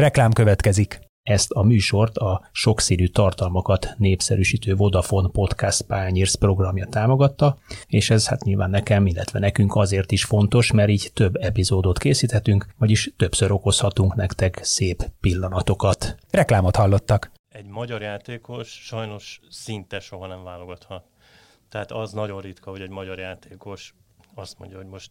Reklám következik. Ezt a műsort a sokszínű tartalmakat népszerűsítő Vodafone Podcast Pányérsz programja támogatta, és ez hát nyilván nekem, illetve nekünk azért is fontos, mert így több epizódot készíthetünk, vagyis többször okozhatunk nektek szép pillanatokat. Reklámot hallottak. Egy magyar játékos sajnos szinte soha nem válogathat. Tehát az nagyon ritka, hogy egy magyar játékos azt mondja, hogy most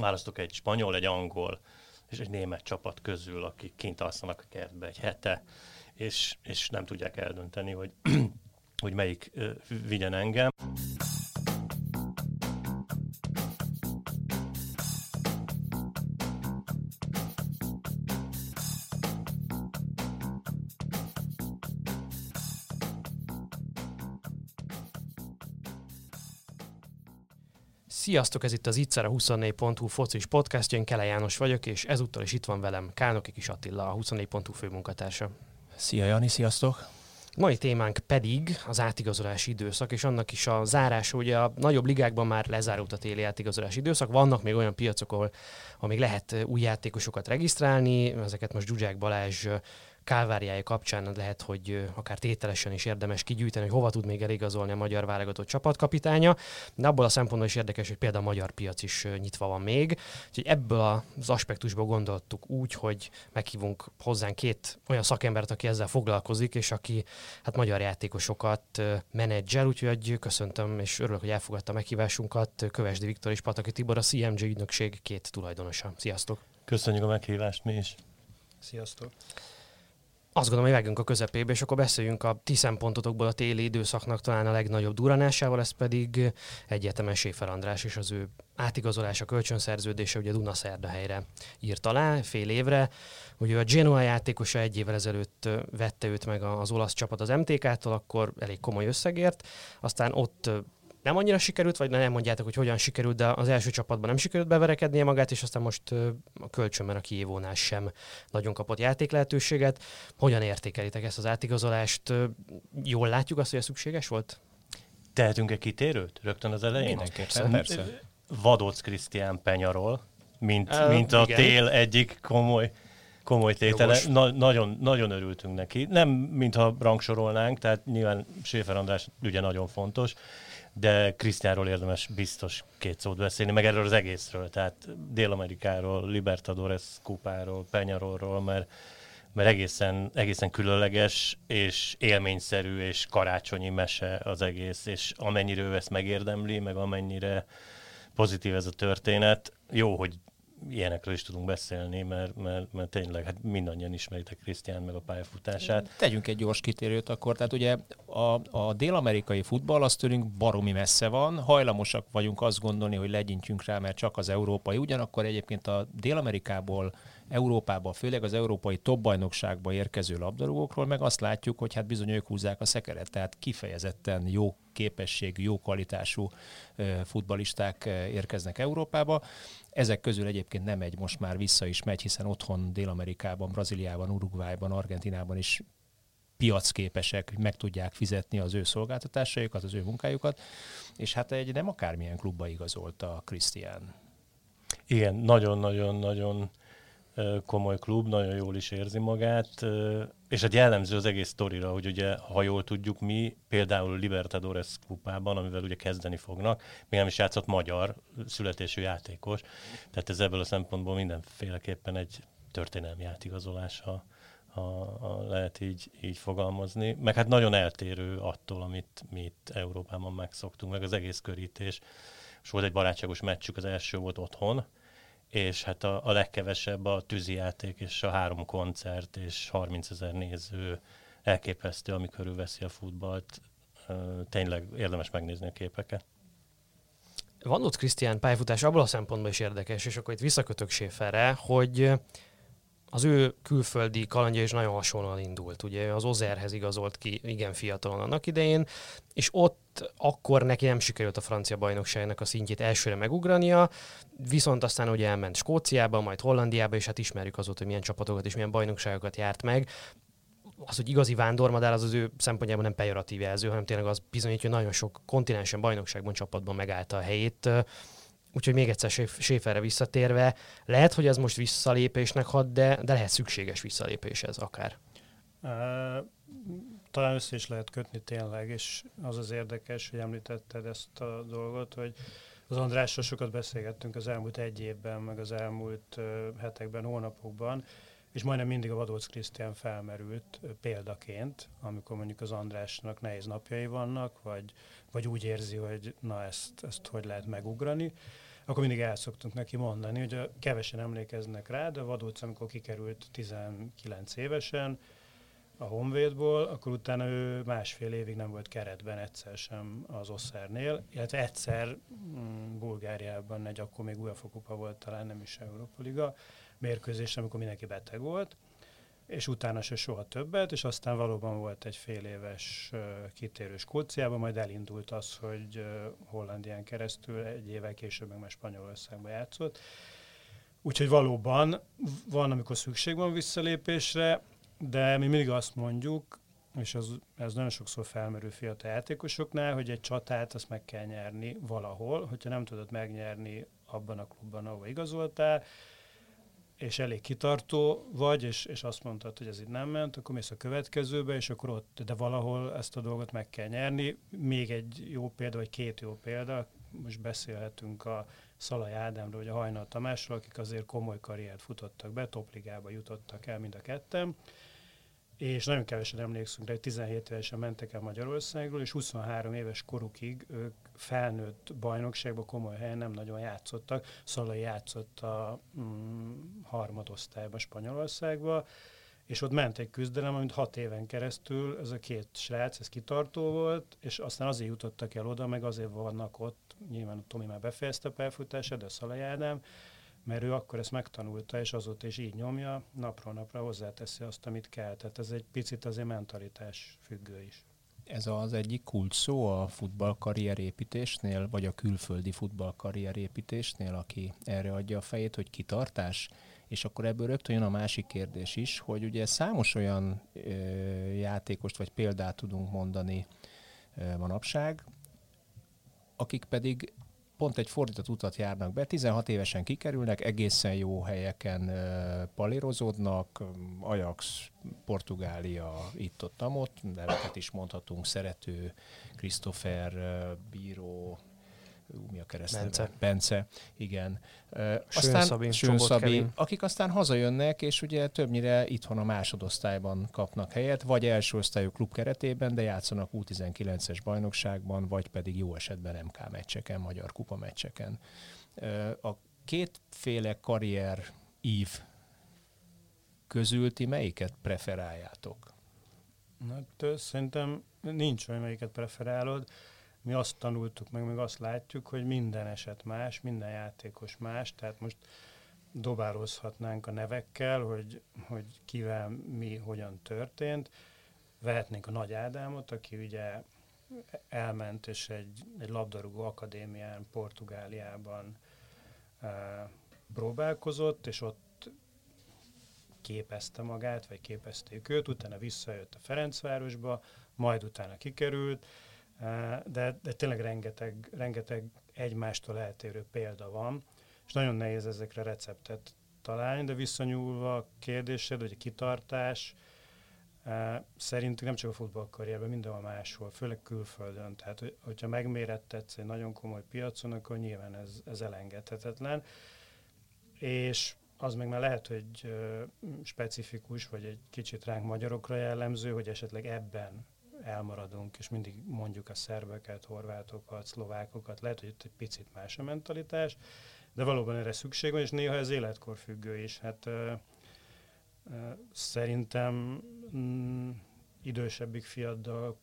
választok egy spanyol, egy angol, és egy német csapat közül, akik kint alszanak a kertbe egy hete, és, és nem tudják eldönteni, hogy, hogy melyik vigyen engem. Sziasztok, ez itt az Ittszer a 24.hu focis podcastja, én Kele János vagyok, és ezúttal is itt van velem Kálnoki Kis Attila, a 24.hu főmunkatársa. Szia Jani, sziasztok! Mai témánk pedig az átigazolási időszak, és annak is a zárása. Ugye a nagyobb ligákban már lezárult a téli átigazolási időszak, vannak még olyan piacok, ahol, ahol még lehet új játékosokat regisztrálni, ezeket most Zsuzsák Balázs kálváriája kapcsán lehet, hogy akár tételesen is érdemes kigyűjteni, hogy hova tud még eligazolni a magyar válogatott csapatkapitánya, de abból a szempontból is érdekes, hogy például a magyar piac is nyitva van még. Úgyhogy ebből az aspektusból gondoltuk úgy, hogy meghívunk hozzánk két olyan szakembert, aki ezzel foglalkozik, és aki hát magyar játékosokat menedzsel, úgyhogy köszöntöm, és örülök, hogy elfogadta a meghívásunkat. Kövesdi Viktor és Pataki Tibor, a CMG ügynökség két tulajdonosa. Sziasztok! Köszönjük a meghívást mi is! Sziasztok! Azt gondolom, hogy vágjunk a közepébe, és akkor beszéljünk a ti szempontotokból a téli időszaknak talán a legnagyobb duranásával, ez pedig egyetemen Séfer András és az ő átigazolása, kölcsönszerződése, ugye Duna helyre írt alá fél évre. Ugye a Genoa játékosa egy évvel ezelőtt vette őt meg az olasz csapat az MTK-tól, akkor elég komoly összegért, aztán ott nem annyira sikerült, vagy nem mondjátok, hogy hogyan sikerült, de az első csapatban nem sikerült beverekednie magát, és aztán most a kölcsönben a kiévónál sem nagyon kapott játék lehetőséget. Hogyan értékelitek ezt az átigazolást? Jól látjuk azt, hogy ez szükséges volt? Tehetünk egy kitérőt rögtön az elején? Mindenképpen, persze. Vadóc Krisztián Penyarol, mint, uh, mint a igen. tél egyik komoly komoly tétele. Na, nagyon, nagyon örültünk neki. Nem, mintha rangsorolnánk, tehát nyilván Séfer András ugye nagyon fontos, de Krisztiánról érdemes biztos két szót beszélni, meg erről az egészről, tehát Dél-Amerikáról, Libertadores kupáról, Penyarolról, mert, mert egészen, egészen különleges, és élményszerű, és karácsonyi mese az egész, és amennyire ő ezt megérdemli, meg amennyire pozitív ez a történet, jó, hogy ilyenekről is tudunk beszélni, mert, mert, mert tényleg hát mindannyian ismeritek Krisztián meg a pályafutását. Tegyünk egy gyors kitérőt akkor. Tehát ugye a, a dél-amerikai futball az tőlünk baromi messze van, hajlamosak vagyunk azt gondolni, hogy legyintjünk rá, mert csak az európai. Ugyanakkor egyébként a Dél-Amerikából Európába, főleg az európai top bajnokságba érkező labdarúgókról, meg azt látjuk, hogy hát bizony ők húzzák a szekeret, tehát kifejezetten jó képességű, jó kvalitású futbalisták érkeznek Európába. Ezek közül egyébként nem egy most már vissza is megy, hiszen otthon Dél-Amerikában, Brazíliában, Uruguayban, Argentinában is piacképesek, meg tudják fizetni az ő szolgáltatásaikat, az ő munkájukat, és hát egy nem akármilyen klubba igazolta Krisztián. Igen, nagyon-nagyon-nagyon komoly klub, nagyon jól is érzi magát, és egy jellemző az egész sztorira, hogy ugye, ha jól tudjuk mi, például Libertadores kupában, amivel ugye kezdeni fognak, még nem is játszott magyar születésű játékos, tehát ez ebből a szempontból mindenféleképpen egy történelmi átigazolása, ha, ha lehet így, így fogalmazni, meg hát nagyon eltérő attól, amit mi itt Európában megszoktunk, meg az egész körítés. És volt egy barátságos meccsük, az első volt otthon, és hát a, a legkevesebb a tűzijáték és a három koncert és 30 ezer néző elképesztő, ami körülveszi a futballt. Tényleg érdemes megnézni a képeket. Van ott Krisztián pályafutás abból a szempontból is érdekes, és akkor itt visszakötök Séferre, hogy az ő külföldi kalandja is nagyon hasonlóan indult. Ugye az Ozerhez igazolt ki igen fiatalon annak idején, és ott akkor neki nem sikerült a francia bajnokságnak a szintjét elsőre megugrania, viszont aztán ugye elment Skóciába, majd Hollandiába, és hát ismerjük azóta, hogy milyen csapatokat és milyen bajnokságokat járt meg. Az, hogy igazi vándormadár, az az ő szempontjában nem pejoratív jelző, hanem tényleg az bizonyítja, hogy nagyon sok kontinensen, bajnokságban, csapatban megállta a helyét Úgyhogy még egyszer Séferre visszatérve, lehet, hogy ez most visszalépésnek hat, de, de lehet szükséges visszalépés ez akár. Talán össze is lehet kötni tényleg, és az az érdekes, hogy említetted ezt a dolgot, hogy az Andrással sokat beszélgettünk az elmúlt egy évben, meg az elmúlt hetekben, hónapokban, és majdnem mindig a Vadóc Krisztián felmerült példaként, amikor mondjuk az Andrásnak nehéz napjai vannak, vagy, vagy úgy érzi, hogy na ezt, ezt hogy lehet megugrani, akkor mindig el szoktunk neki mondani, hogy a, kevesen emlékeznek rá, de Vadóc, amikor kikerült 19 évesen, a Honvédból, akkor utána ő másfél évig nem volt keretben egyszer sem az Osszernél, illetve egyszer mm, Bulgáriában egy akkor még UEFA kupa volt, talán nem is Európa Liga mérkőzés, amikor mindenki beteg volt, és utána se soha többet, és aztán valóban volt egy fél éves kitérő Skóciában, majd elindult az, hogy Hollandián keresztül egy évvel később meg már Spanyolországban játszott. Úgyhogy valóban van, amikor szükség van visszalépésre, de mi mindig azt mondjuk, és az, ez nagyon sokszor felmerül fiatal játékosoknál, hogy egy csatát azt meg kell nyerni valahol, hogyha nem tudod megnyerni abban a klubban, ahol igazoltál, és elég kitartó vagy, és, és azt mondtad, hogy ez itt nem ment, akkor mész a következőbe, és akkor ott, de valahol ezt a dolgot meg kell nyerni. Még egy jó példa, vagy két jó példa, most beszélhetünk a Szalai Ádámról, vagy a Hajnal Tamásról, akik azért komoly karriert futottak be, topligába jutottak el mind a ketten és nagyon kevesen emlékszünk rá, hogy 17 évesen mentek el Magyarországról, és 23 éves korukig ők felnőtt bajnokságban komoly helyen nem nagyon játszottak. Szalai játszott a mm, harmadosztályban Spanyolországba, és ott ment egy küzdelem, amit hat éven keresztül ez a két srác, ez kitartó volt, és aztán azért jutottak el oda, meg azért vannak ott, nyilván a Tomi már befejezte a pályafutását, de Szalai Ádám, mert ő akkor ezt megtanulta, és azóta is így nyomja, napról napra hozzáteszi azt, amit kell. Tehát ez egy picit azért mentalitás függő is. Ez az egyik kult szó a futballkarrierépítésnél, vagy a külföldi futballkarrierépítésnél, aki erre adja a fejét, hogy kitartás? És akkor ebből rögtön jön a másik kérdés is, hogy ugye számos olyan ö, játékost vagy példát tudunk mondani ö, manapság, akik pedig pont egy fordított utat járnak be, 16 évesen kikerülnek, egészen jó helyeken palérozódnak, Ajax, Portugália, itt-ott, ott, neveket is mondhatunk, Szerető, Christopher, Bíró, mi a keresztneve? Bence. Bence, igen. Sőn aztán Sőn Szabi, akik aztán hazajönnek, és ugye többnyire itthon a másodosztályban kapnak helyet, vagy első osztályú klub keretében, de játszanak U19-es bajnokságban, vagy pedig jó esetben MK meccseken, magyar kupa meccseken. A kétféle karrier ív közül ti melyiket preferáljátok? Hát szerintem nincs olyan, melyiket preferálod mi azt tanultuk meg, meg azt látjuk, hogy minden eset más, minden játékos más, tehát most dobálózhatnánk a nevekkel, hogy, hogy kivel mi hogyan történt. Vehetnénk a Nagy Ádámot, aki ugye elment és egy, egy labdarúgó akadémián Portugáliában e, próbálkozott, és ott képezte magát, vagy képezték őt, utána visszajött a Ferencvárosba, majd utána kikerült, de, de tényleg rengeteg, rengeteg egymástól eltérő példa van, és nagyon nehéz ezekre receptet találni, de visszanyúlva a kérdésed, vagy a kitartás, szerintünk nem csak a futballkarrierben, mindenhol máshol, főleg külföldön. Tehát, hogyha megmérettetsz egy nagyon komoly piacon, akkor nyilván ez, ez elengedhetetlen. És az meg már lehet, hogy specifikus, vagy egy kicsit ránk magyarokra jellemző, hogy esetleg ebben elmaradunk, és mindig mondjuk a szerbeket, horvátokat, szlovákokat, lehet, hogy itt egy picit más a mentalitás, de valóban erre szükség van, és néha ez életkor függő is. Hát ö, ö, szerintem mm, idősebbik fiaddal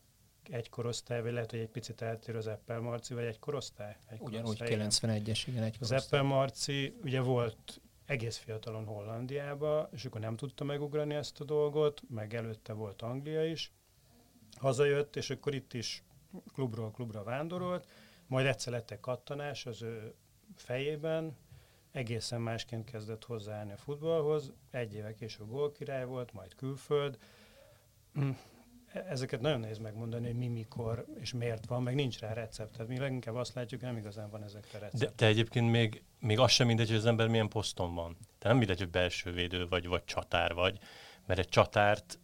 egy korosztály, vagy lehet, hogy egy picit eltér az Eppel Marci, vagy egy korosztály? Egy Ugyanúgy 91-es, igen, egy korosztály. Az Eppel Marci ugye volt egész fiatalon Hollandiába, és akkor nem tudta megugrani ezt a dolgot, meg előtte volt Anglia is, hazajött, és akkor itt is klubról klubra vándorolt, majd egyszer lett egy kattanás az ő fejében, egészen másként kezdett hozzáállni a futballhoz, egy éve később gólkirály volt, majd külföld. ezeket nagyon nehéz megmondani, hogy mi, mikor és miért van, meg nincs rá recept. Tehát mi leginkább azt látjuk, nem igazán van ezekre recept. De, de egyébként még, még az sem mindegy, hogy az ember milyen poszton van. Tehát nem mindegy, hogy belső védő vagy, vagy csatár vagy, mert egy csatárt,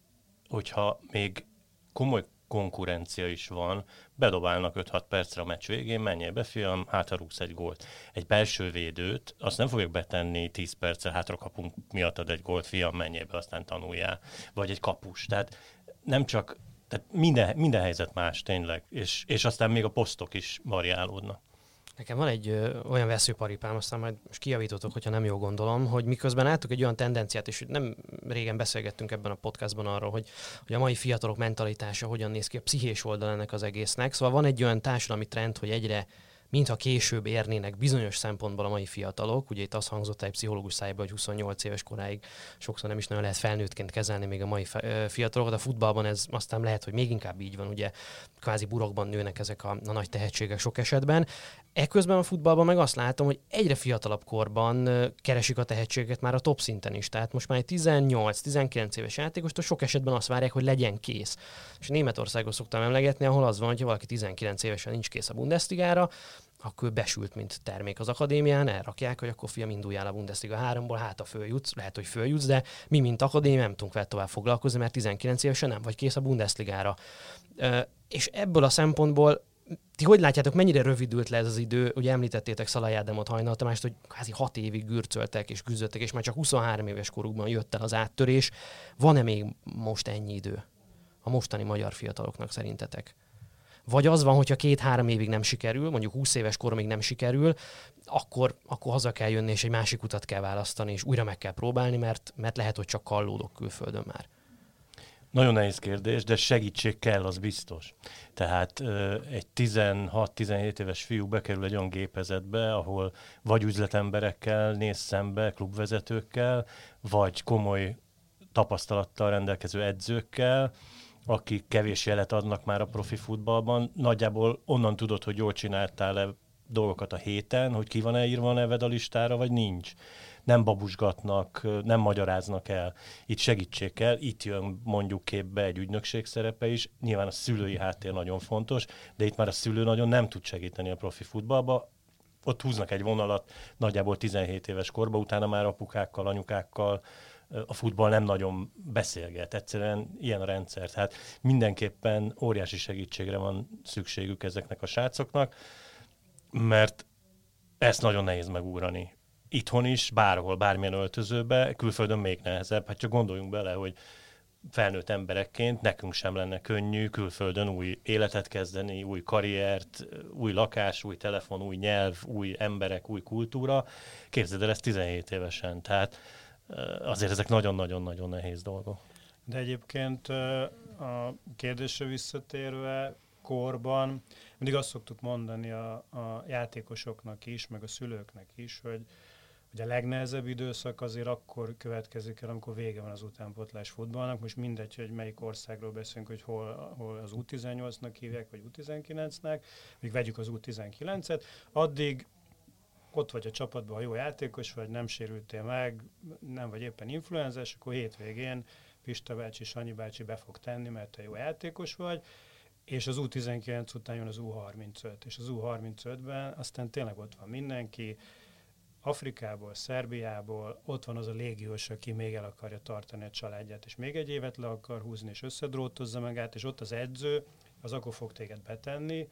hogyha még komoly konkurencia is van, bedobálnak 5-6 percre a meccs végén, menjél be, fiam, hátra rúgsz egy gólt. Egy belső védőt, azt nem fogjuk betenni 10 perccel, hátra kapunk miattad egy gólt, fiam, menjél be, aztán tanuljál. Vagy egy kapus. Tehát nem csak, tehát minden, minden helyzet más tényleg, és, és aztán még a posztok is variálódnak. Nekem van egy ö, olyan veszőparipám, aztán majd most kijavítotok, hogyha nem jól gondolom, hogy miközben láttuk egy olyan tendenciát, és nem régen beszélgettünk ebben a podcastban arról, hogy, hogy a mai fiatalok mentalitása hogyan néz ki a pszichés oldal ennek az egésznek. Szóval van egy olyan társadalmi trend, hogy egyre mintha később érnének bizonyos szempontból a mai fiatalok. Ugye itt az hangzott egy pszichológus szájba, hogy 28 éves koráig sokszor nem is nagyon lehet felnőttként kezelni még a mai fiatalokat. A futballban ez aztán lehet, hogy még inkább így van, ugye kvázi burokban nőnek ezek a, a nagy tehetségek sok esetben. Ekközben a futballban meg azt látom, hogy egyre fiatalabb korban keresik a tehetséget már a top szinten is. Tehát most már egy 18-19 éves játékostól sok esetben azt várják, hogy legyen kész. És Németországot szoktam emlegetni, ahol az van, hogy valaki 19 évesen nincs kész a Bundesligára, akkor ő besült, mint termék az akadémián, elrakják, hogy akkor fiam induljál a Bundesliga 3-ból, hát a följutsz, lehet, hogy följutsz, de mi, mint akadémia nem tudunk vele tovább foglalkozni, mert 19 évesen nem vagy kész a Bundesligára. És ebből a szempontból ti hogy látjátok, mennyire rövidült le ez az idő? Ugye említettétek Szalai Ádámot Hajnal Tamást, hogy kvázi hat évig gürcöltek és küzdöttek, és már csak 23 éves korukban jött el az áttörés. Van-e még most ennyi idő a mostani magyar fiataloknak szerintetek? Vagy az van, hogyha két-három évig nem sikerül, mondjuk 20 éves koromig nem sikerül, akkor, akkor haza kell jönni, és egy másik utat kell választani, és újra meg kell próbálni, mert, mert lehet, hogy csak kallódok külföldön már. Nagyon nehéz kérdés, de segítség kell, az biztos. Tehát egy 16-17 éves fiú bekerül egy olyan gépezetbe, ahol vagy üzletemberekkel néz szembe, klubvezetőkkel, vagy komoly tapasztalattal rendelkező edzőkkel, akik kevés jelet adnak már a profi futballban. Nagyjából onnan tudod, hogy jól csináltál-e dolgokat a héten, hogy ki van-e írva a neved a listára, vagy nincs nem babusgatnak, nem magyaráznak el. Itt segítség kell, itt jön mondjuk képbe egy ügynökség szerepe is. Nyilván a szülői háttér nagyon fontos, de itt már a szülő nagyon nem tud segíteni a profi futballba. Ott húznak egy vonalat nagyjából 17 éves korba, utána már apukákkal, anyukákkal, a futball nem nagyon beszélget. Egyszerűen ilyen a rendszer. Tehát mindenképpen óriási segítségre van szükségük ezeknek a srácoknak, mert ezt nagyon nehéz megugrani itthon is, bárhol, bármilyen öltözőbe, külföldön még nehezebb. Hát csak gondoljunk bele, hogy felnőtt emberekként nekünk sem lenne könnyű külföldön új életet kezdeni, új karriert, új lakás, új telefon, új nyelv, új emberek, új kultúra. Képzeld el ezt 17 évesen, tehát azért ezek nagyon-nagyon-nagyon nehéz dolgok. De egyébként a kérdésre visszatérve, korban mindig azt szoktuk mondani a, a játékosoknak is, meg a szülőknek is, hogy hogy a legnehezebb időszak azért akkor következik el, amikor vége van az utánpotlás futballnak. Most mindegy, hogy melyik országról beszélünk, hogy hol, hol az U18-nak hívják, vagy U19-nek, még vegyük az U19-et, addig ott vagy a csapatban, ha jó játékos vagy, nem sérültél meg, nem vagy éppen influenzás, akkor hétvégén Pista bácsi, Sanyi bácsi be fog tenni, mert te jó játékos vagy, és az U19 után jön az U35, és az U35-ben aztán tényleg ott van mindenki, Afrikából, Szerbiából, ott van az a légiós, aki még el akarja tartani a családját, és még egy évet le akar húzni, és összedrótozza magát, és ott az edző, az akkor fog téged betenni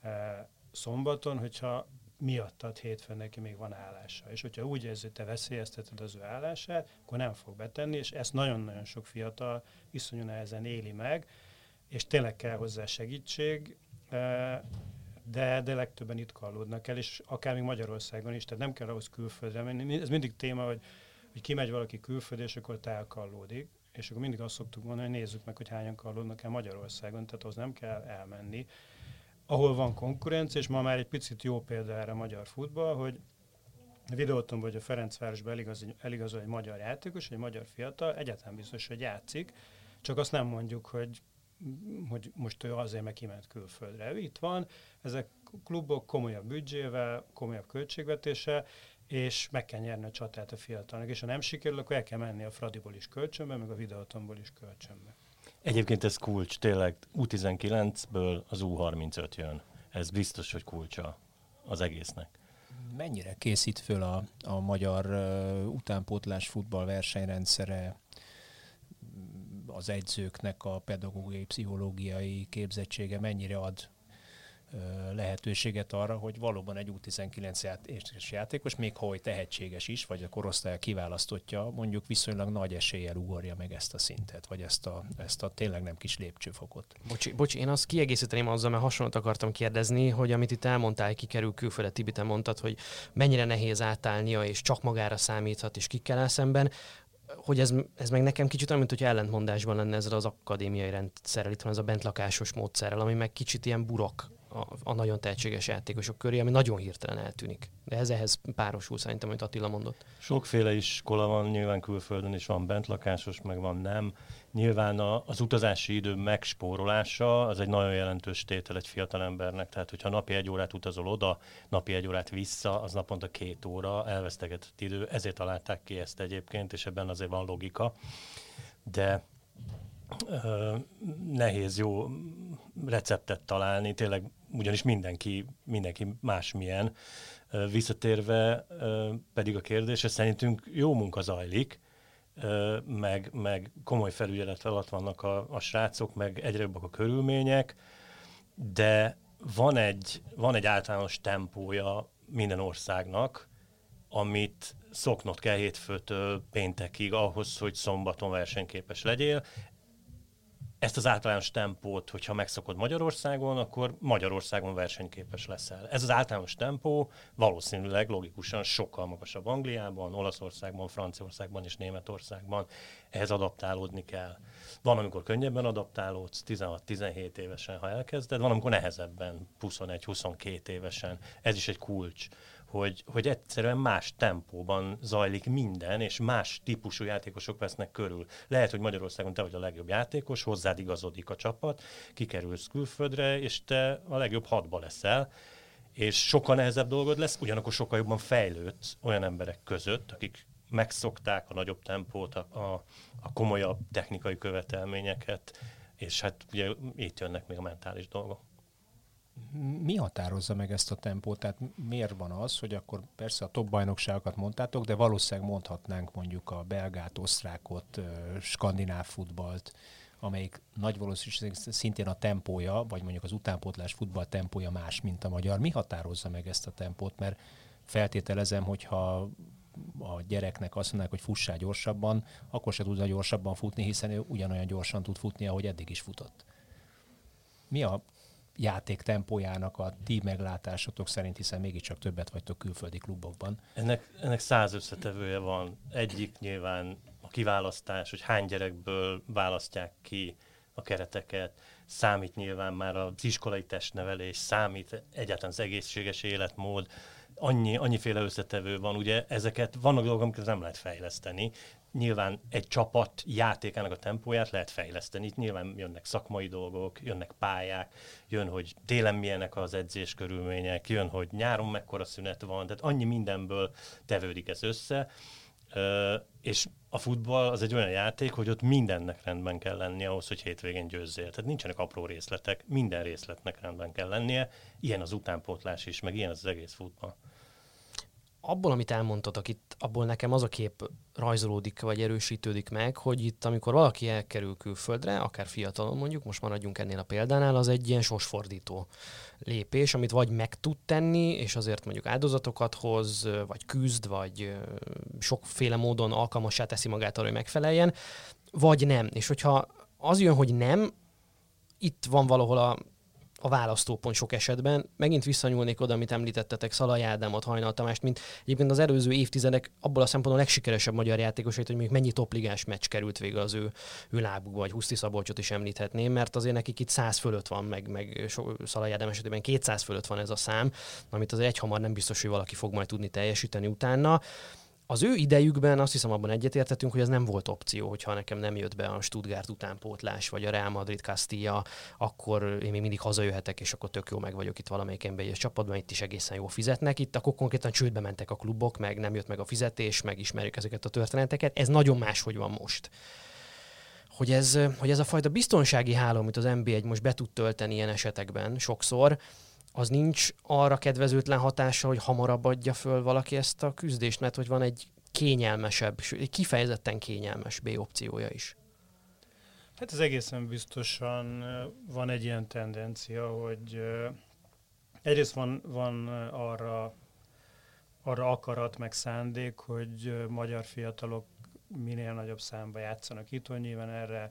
e, szombaton, hogyha miattad hétfőn neki még van állása. És hogyha úgy érzi, te veszélyezteted az ő állását, akkor nem fog betenni, és ezt nagyon-nagyon sok fiatal iszonyú nehezen éli meg, és tényleg kell hozzá segítség, e, de, de legtöbben itt kallódnak el, és akár még Magyarországon is, tehát nem kell ahhoz külföldre menni. Ez mindig téma, hogy, hogy kimegy valaki külföldre, és akkor te elkallódik, és akkor mindig azt szoktuk mondani, hogy nézzük meg, hogy hányan kallódnak el Magyarországon, tehát az nem kell elmenni. Ahol van konkurencia, és ma már egy picit jó példa erre a magyar futball, hogy videóton, hogy a Ferencvárosban eligazol, eligazol egy magyar játékos, egy magyar fiatal, egyáltalán biztos, hogy játszik, csak azt nem mondjuk, hogy hogy most ő azért meg kiment külföldre. Ő itt van, ezek klubok komolyabb büdzsével, komolyabb költségvetése, és meg kell nyerni a csatát a fiatalnak, és ha nem sikerül, akkor el kell menni a Fradiból is kölcsönbe, meg a videótomból is kölcsönbe. Egyébként ez kulcs, tényleg U19-ből az U35 jön. Ez biztos, hogy kulcsa az egésznek. Mennyire készít föl a, a magyar uh, utánpótlás futball versenyrendszere az edzőknek a pedagógiai, pszichológiai képzettsége mennyire ad lehetőséget arra, hogy valóban egy U19 játékos, még ha hogy tehetséges is, vagy a korosztály kiválasztotja, mondjuk viszonylag nagy eséllyel ugorja meg ezt a szintet, vagy ezt a, ezt a tényleg nem kis lépcsőfokot. Bocsi, bocsi, én azt kiegészíteném azzal, mert hasonlót akartam kérdezni, hogy amit itt elmondtál, kikerül külföldre, Tibi, te mondtad, hogy mennyire nehéz átállnia, és csak magára számíthat, és kikkel szemben hogy ez, ez meg nekem kicsit olyan, mint hogy ellentmondásban lenne ezzel az akadémiai rendszerrel, itt van ez a bentlakásos módszerrel, ami meg kicsit ilyen burok a, a nagyon tehetséges játékosok köré, ami nagyon hirtelen eltűnik. De ez ehhez párosul szerintem, amit Attila mondott. Sokféle iskola van, nyilván külföldön is van bentlakásos, meg van nem. Nyilván a, az utazási idő megspórolása az egy nagyon jelentős tétel egy fiatalembernek, tehát hogyha napi egy órát utazol oda, napi egy órát vissza, az naponta két óra elvesztegetett idő, ezért találták ki ezt egyébként, és ebben azért van logika. De nehéz jó receptet találni, tényleg ugyanis mindenki, mindenki másmilyen. Visszatérve pedig a kérdésre, szerintünk jó munka zajlik, meg, meg komoly felügyelet alatt vannak a, a srácok, meg egyre jobbak a körülmények, de van egy, van egy általános tempója minden országnak, amit szoknod kell hétfőtől péntekig ahhoz, hogy szombaton versenyképes legyél ezt az általános tempót, hogyha megszokod Magyarországon, akkor Magyarországon versenyképes leszel. Ez az általános tempó valószínűleg logikusan sokkal magasabb Angliában, Olaszországban, Franciaországban és Németországban. Ehhez adaptálódni kell. Van, amikor könnyebben adaptálódsz, 16-17 évesen, ha elkezded, van, amikor nehezebben, 21-22 évesen. Ez is egy kulcs hogy, hogy egyszerűen más tempóban zajlik minden, és más típusú játékosok vesznek körül. Lehet, hogy Magyarországon te vagy a legjobb játékos, hozzád igazodik a csapat, kikerülsz külföldre, és te a legjobb hatba leszel, és sokkal nehezebb dolgod lesz, ugyanakkor sokkal jobban fejlődsz olyan emberek között, akik megszokták a nagyobb tempót, a, a, a komolyabb technikai követelményeket, és hát ugye itt jönnek még a mentális dolgok mi határozza meg ezt a tempót? Tehát miért van az, hogy akkor persze a top bajnokságokat mondtátok, de valószínűleg mondhatnánk mondjuk a belgát, osztrákot, skandináv futballt, amelyik nagy valószínűség szintén a tempója, vagy mondjuk az utánpótlás futball tempója más, mint a magyar. Mi határozza meg ezt a tempót? Mert feltételezem, hogyha a gyereknek azt mondják, hogy fussál gyorsabban, akkor se tudna gyorsabban futni, hiszen ő ugyanolyan gyorsan tud futni, ahogy eddig is futott. Mi a játék tempójának a ti meglátásotok szerint, hiszen mégiscsak többet vagytok külföldi klubokban? Ennek, ennek száz összetevője van. Egyik nyilván a kiválasztás, hogy hány gyerekből választják ki a kereteket, számít nyilván már az iskolai testnevelés, számít egyáltalán az egészséges életmód, annyi, annyiféle összetevő van, ugye ezeket vannak dolgok, amiket nem lehet fejleszteni, nyilván egy csapat játékának a tempóját lehet fejleszteni. Itt nyilván jönnek szakmai dolgok, jönnek pályák, jön, hogy télen milyenek az edzés körülmények, jön, hogy nyáron mekkora szünet van, tehát annyi mindenből tevődik ez össze. és a futball az egy olyan játék, hogy ott mindennek rendben kell lennie ahhoz, hogy hétvégén győzzél. Tehát nincsenek apró részletek, minden részletnek rendben kell lennie. Ilyen az utánpótlás is, meg ilyen az, az egész futball abból, amit elmondtatok itt, abból nekem az a kép rajzolódik, vagy erősítődik meg, hogy itt, amikor valaki elkerül külföldre, akár fiatalon mondjuk, most maradjunk ennél a példánál, az egy ilyen sorsfordító lépés, amit vagy meg tud tenni, és azért mondjuk áldozatokat hoz, vagy küzd, vagy sokféle módon alkalmassá teszi magát arra, hogy megfeleljen, vagy nem. És hogyha az jön, hogy nem, itt van valahol a a választópont sok esetben. Megint visszanyúlnék oda, amit említettetek, Szalai Ádámot, Hajnal Tamást, mint egyébként az előző évtizedek abból a szempontból a legsikeresebb magyar játékosait, hogy még mennyi topligás meccs került végül az ő, ő lábukba, vagy Huszti Szabolcsot is említhetném, mert azért nekik itt 100 fölött van, meg, meg Szalai Ádám esetében 200 fölött van ez a szám, amit az egyhamar nem biztos, hogy valaki fog majd tudni teljesíteni utána az ő idejükben azt hiszem abban egyetértettünk, hogy ez nem volt opció, hogyha nekem nem jött be a Stuttgart utánpótlás, vagy a Real Madrid Castilla, akkor én még mindig hazajöhetek, és akkor tök jó meg vagyok itt valamelyik nba csapatban, itt is egészen jó fizetnek. Itt akkor konkrétan csődbe mentek a klubok, meg nem jött meg a fizetés, meg ismerjük ezeket a történeteket. Ez nagyon más, hogy van most hogy ez, hogy ez a fajta biztonsági háló, amit az NB1 most be tud tölteni ilyen esetekben sokszor, az nincs arra kedvezőtlen hatása, hogy hamarabb adja föl valaki ezt a küzdést, mert hogy van egy kényelmesebb, kifejezetten kényelmes B opciója is. Hát ez egészen biztosan van egy ilyen tendencia, hogy egyrészt van, van arra, arra akarat, meg szándék, hogy magyar fiatalok minél nagyobb számba játszanak itthon. Nyilván erre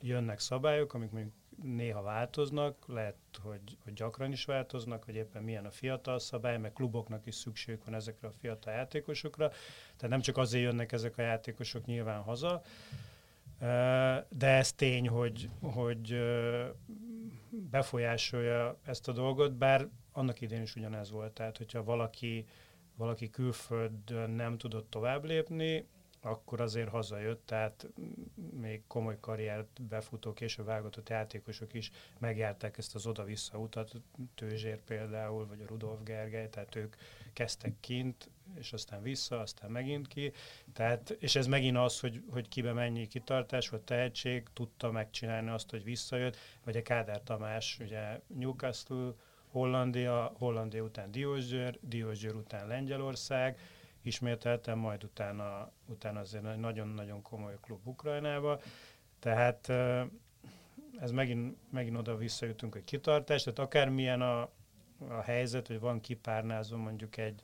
jönnek szabályok, amik mondjuk néha változnak, lehet, hogy, hogy gyakran is változnak, hogy éppen milyen a fiatal szabály, meg kluboknak is szükség van ezekre a fiatal játékosokra. Tehát nem csak azért jönnek ezek a játékosok nyilván haza, de ez tény, hogy, hogy befolyásolja ezt a dolgot, bár annak idén is ugyanez volt. Tehát, hogyha valaki, valaki külföldön nem tudott tovább lépni, akkor azért hazajött, tehát még komoly karriert befutó, később válogatott játékosok is megjárták ezt az oda-vissza utat, Tőzsér például, vagy a Rudolf Gergely, tehát ők kezdtek kint, és aztán vissza, aztán megint ki. Tehát, és ez megint az, hogy, hogy kibe mennyi kitartás vagy tehetség, tudta megcsinálni azt, hogy visszajött, vagy a Kádár Tamás, ugye Newcastle, Hollandia, Hollandia után Diósgyőr, Diósgyőr után Lengyelország, ismételtem, majd utána, utána azért nagyon-nagyon komoly klub Ukrajnába. Tehát ez megint, megint oda visszajutunk, hogy kitartás, tehát akármilyen a, a helyzet, hogy van kipárnázva mondjuk egy,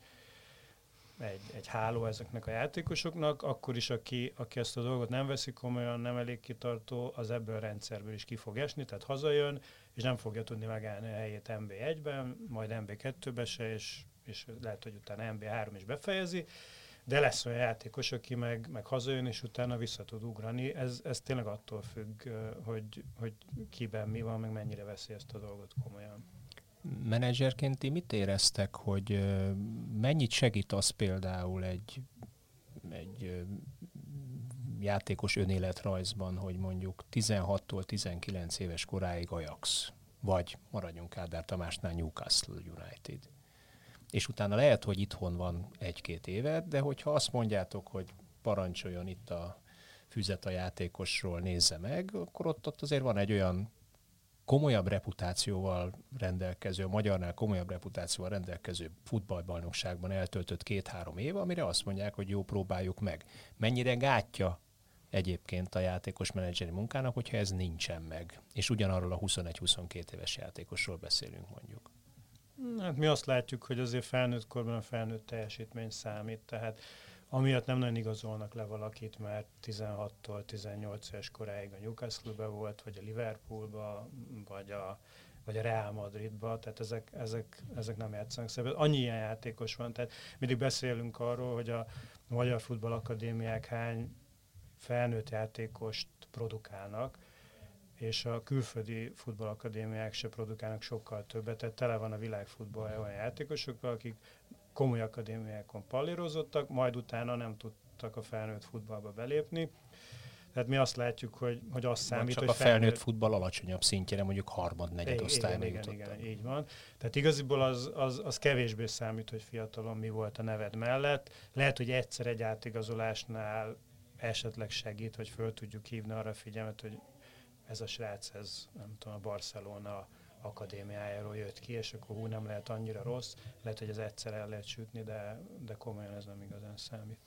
egy, egy háló ezeknek a játékosoknak, akkor is aki, aki ezt a dolgot nem veszi komolyan, nem elég kitartó, az ebből a rendszerből is ki fog esni, tehát hazajön, és nem fogja tudni megállni a helyét MB1-ben, majd MB2-be se, és és lehet, hogy utána MB3 is befejezi, de lesz olyan játékos, aki meg, meg hazajön, és utána vissza tud ugrani. Ez, ez tényleg attól függ, hogy, hogy kiben mi van, meg mennyire veszi ezt a dolgot komolyan. Menedzserként ti mit éreztek, hogy mennyit segít az például egy, egy játékos önéletrajzban, hogy mondjuk 16-tól 19 éves koráig Ajax, vagy maradjunk Kádár Tamásnál Newcastle United és utána lehet, hogy itthon van egy-két évet, de hogyha azt mondjátok, hogy parancsoljon itt a füzet a játékosról, nézze meg, akkor ott, ott azért van egy olyan komolyabb reputációval rendelkező, a magyarnál komolyabb reputációval rendelkező futballbajnokságban eltöltött két-három év, amire azt mondják, hogy jó, próbáljuk meg. Mennyire gátja egyébként a játékos menedzseri munkának, hogyha ez nincsen meg, és ugyanarról a 21-22 éves játékosról beszélünk mondjuk. Hát mi azt látjuk, hogy azért felnőtt korban a felnőtt teljesítmény számít, tehát amiatt nem nagyon igazolnak le valakit, mert 16-tól 18 éves koráig a Newcastle-be volt, vagy a Liverpoolba, vagy a, vagy a Real Madridba, tehát ezek, ezek, ezek nem játszanak szépen. Annyi ilyen játékos van, tehát mindig beszélünk arról, hogy a Magyar Futball Akadémiák hány felnőtt játékost produkálnak, és a külföldi futballakadémiák se produkálnak sokkal többet, tehát tele van a világfutball olyan játékosokkal, akik komoly akadémiákon pallírozottak, majd utána nem tudtak a felnőtt futballba belépni. Tehát mi azt látjuk, hogy, hogy azt számít, csak hogy a felnőtt, felnőtt futball alacsonyabb szintjére, mondjuk harmad, negyed osztályba igen, igen, igen, így van. Tehát igaziból az, az, az kevésbé számít, hogy fiatalon mi volt a neved mellett. Lehet, hogy egyszer egy átigazolásnál esetleg segít, hogy föl tudjuk hívni arra a figyelmet, hogy ez a srác, ez nem tudom, a Barcelona akadémiájáról jött ki, és akkor hú, nem lehet annyira rossz, lehet, hogy ez egyszer el lehet sütni, de, de komolyan ez nem igazán számít.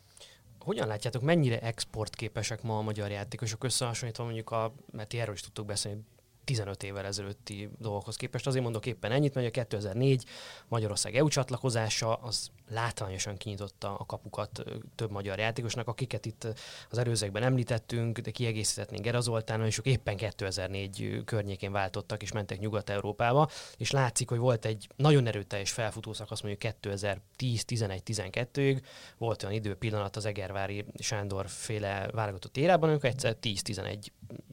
Hogyan látjátok, mennyire exportképesek ma a magyar játékosok összehasonlítva mondjuk a, mert erről is tudtok beszélni, 15 évvel ezelőtti dolgokhoz képest. Azért mondok éppen ennyit, mert a 2004 Magyarország EU csatlakozása az látványosan kinyitotta a kapukat több magyar játékosnak, akiket itt az erőzekben említettünk, de kiegészíthetnénk Gera Zoltánon, és ők éppen 2004 környékén váltottak és mentek Nyugat-Európába, és látszik, hogy volt egy nagyon erőteljes felfutó szakasz mondjuk 2010-11-12-ig, volt olyan időpillanat az Egervári Sándor féle válogatott érában, amikor egyszer 10-11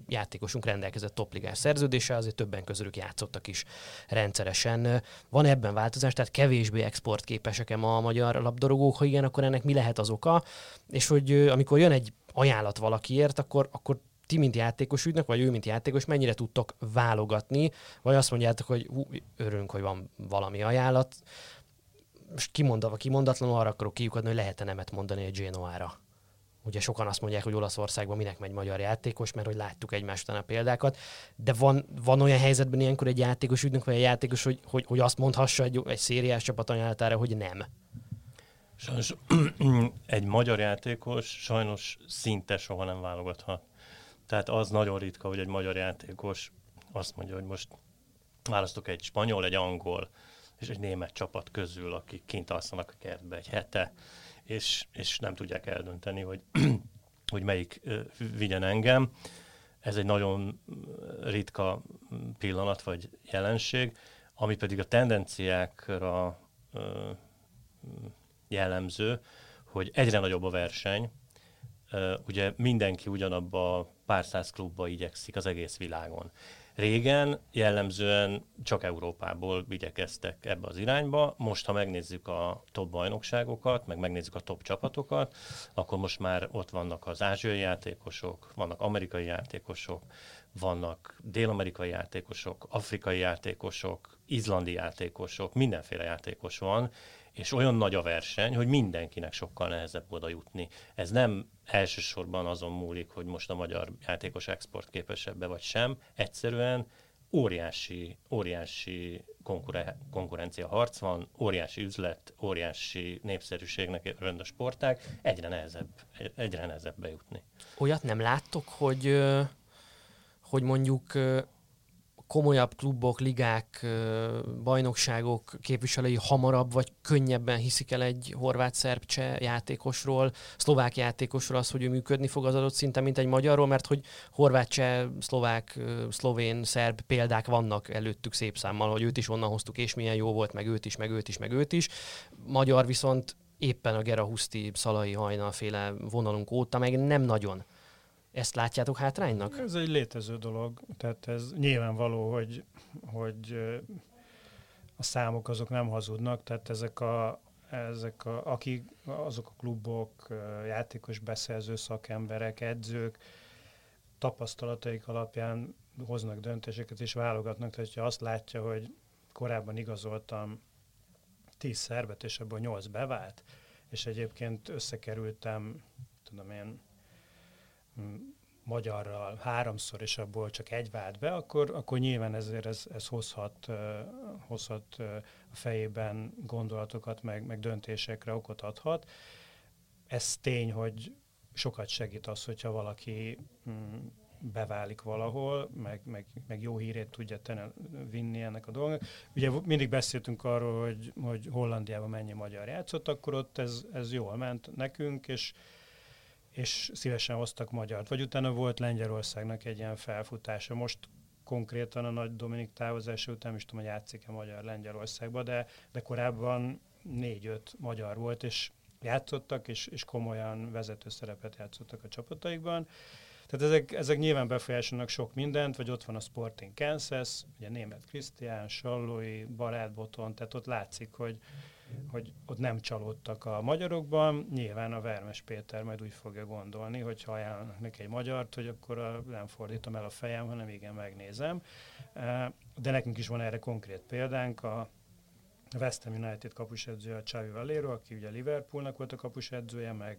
játékosunk rendelkezett topligás szerződéssel, azért többen közülük játszottak is rendszeresen. Van ebben változás, tehát kevésbé exportképesek-e ma a magyar labdarúgók, ha igen, akkor ennek mi lehet az oka, és hogy amikor jön egy ajánlat valakiért, akkor, akkor ti, mint játékos ügynök, vagy ő, mint játékos, mennyire tudtok válogatni, vagy azt mondjátok, hogy hú, örülünk, hogy van valami ajánlat, most kimondva, kimondatlanul arra akarok kiukadni, hogy lehet-e nemet mondani egy Genoára. Ugye sokan azt mondják, hogy Olaszországban minek megy magyar játékos, mert hogy láttuk egymás után a példákat, de van, van olyan helyzetben ilyenkor egy játékos ügynök, vagy egy játékos, hogy, hogy, hogy azt mondhassa egy, egy szériás csapat anyálatára, hogy nem. Sajnos egy magyar játékos sajnos szinte soha nem válogathat. Tehát az nagyon ritka, hogy egy magyar játékos azt mondja, hogy most választok egy spanyol, egy angol és egy német csapat közül, akik kint alszanak a kertbe egy hete, és, és nem tudják eldönteni, hogy, hogy melyik vigyen engem. Ez egy nagyon ritka pillanat vagy jelenség, ami pedig a tendenciákra jellemző, hogy egyre nagyobb a verseny, ugye mindenki ugyanabba pár száz klubba igyekszik az egész világon. Régen jellemzően csak Európából igyekeztek ebbe az irányba. Most, ha megnézzük a top bajnokságokat, meg megnézzük a top csapatokat, akkor most már ott vannak az ázsiai játékosok, vannak amerikai játékosok, vannak dél-amerikai játékosok, afrikai játékosok, izlandi játékosok, mindenféle játékos van, és olyan nagy a verseny, hogy mindenkinek sokkal nehezebb oda jutni. Ez nem elsősorban azon múlik, hogy most a magyar játékos export képesebbe vagy sem, egyszerűen óriási, óriási konkuren- konkurencia harc van, óriási üzlet, óriási népszerűségnek örönd a sportág, egyre nehezebb, egyre nehezebb bejutni. Olyat nem láttok, hogy, hogy mondjuk komolyabb klubok, ligák, bajnokságok képviselői hamarabb vagy könnyebben hiszik el egy horvát-szerb játékosról, szlovák játékosról az, hogy ő működni fog az adott szinten, mint egy magyarról, mert hogy horvát, cseh, szlovák, szlovén, szerb példák vannak előttük szép számmal, hogy őt is onnan hoztuk, és milyen jó volt, meg őt is, meg őt is, meg őt is. Magyar viszont éppen a Gera Huszti, Szalai Hajnal féle vonalunk óta meg nem nagyon ezt látjátok hátránynak? Ez egy létező dolog, tehát ez nyilvánvaló, hogy, hogy a számok azok nem hazudnak, tehát ezek a, ezek a, akik, azok a klubok, játékos beszerző szakemberek, edzők tapasztalataik alapján hoznak döntéseket és válogatnak. Tehát, ha azt látja, hogy korábban igazoltam tíz szervet, és ebből nyolc bevált, és egyébként összekerültem, tudom én, magyarral háromszor, és abból csak egy vált be, akkor, akkor nyilván ezért ez, ez hozhat, hozhat a fejében gondolatokat, meg, meg döntésekre okot adhat. Ez tény, hogy sokat segít az, hogyha valaki mm, beválik valahol, meg, meg, meg jó hírét tudja tenne, vinni ennek a dolgnak. Ugye mindig beszéltünk arról, hogy, hogy Hollandiában mennyi magyar játszott, akkor ott ez, ez jól ment nekünk, és és szívesen hoztak magyart. Vagy utána volt Lengyelországnak egy ilyen felfutása. Most konkrétan a nagy Dominik távozása után, is tudom, hogy játszik-e magyar Lengyelországba, de, de korábban négy-öt magyar volt, és játszottak, és, és komolyan vezető szerepet játszottak a csapataikban. Tehát ezek, ezek nyilván befolyásolnak sok mindent, vagy ott van a Sporting Kansas, ugye német Krisztián, Sallói, Barátboton, tehát ott látszik, hogy, hogy ott nem csalódtak a magyarokban. Nyilván a Vermes Péter majd úgy fogja gondolni, hogy ha ajánlanak neki egy magyart, hogy akkor a, nem fordítom el a fejem, hanem igen, megnézem. De nekünk is van erre konkrét példánk. A West Ham United kapusedzője a Xavi Valero, aki ugye Liverpoolnak volt a kapusedzője, meg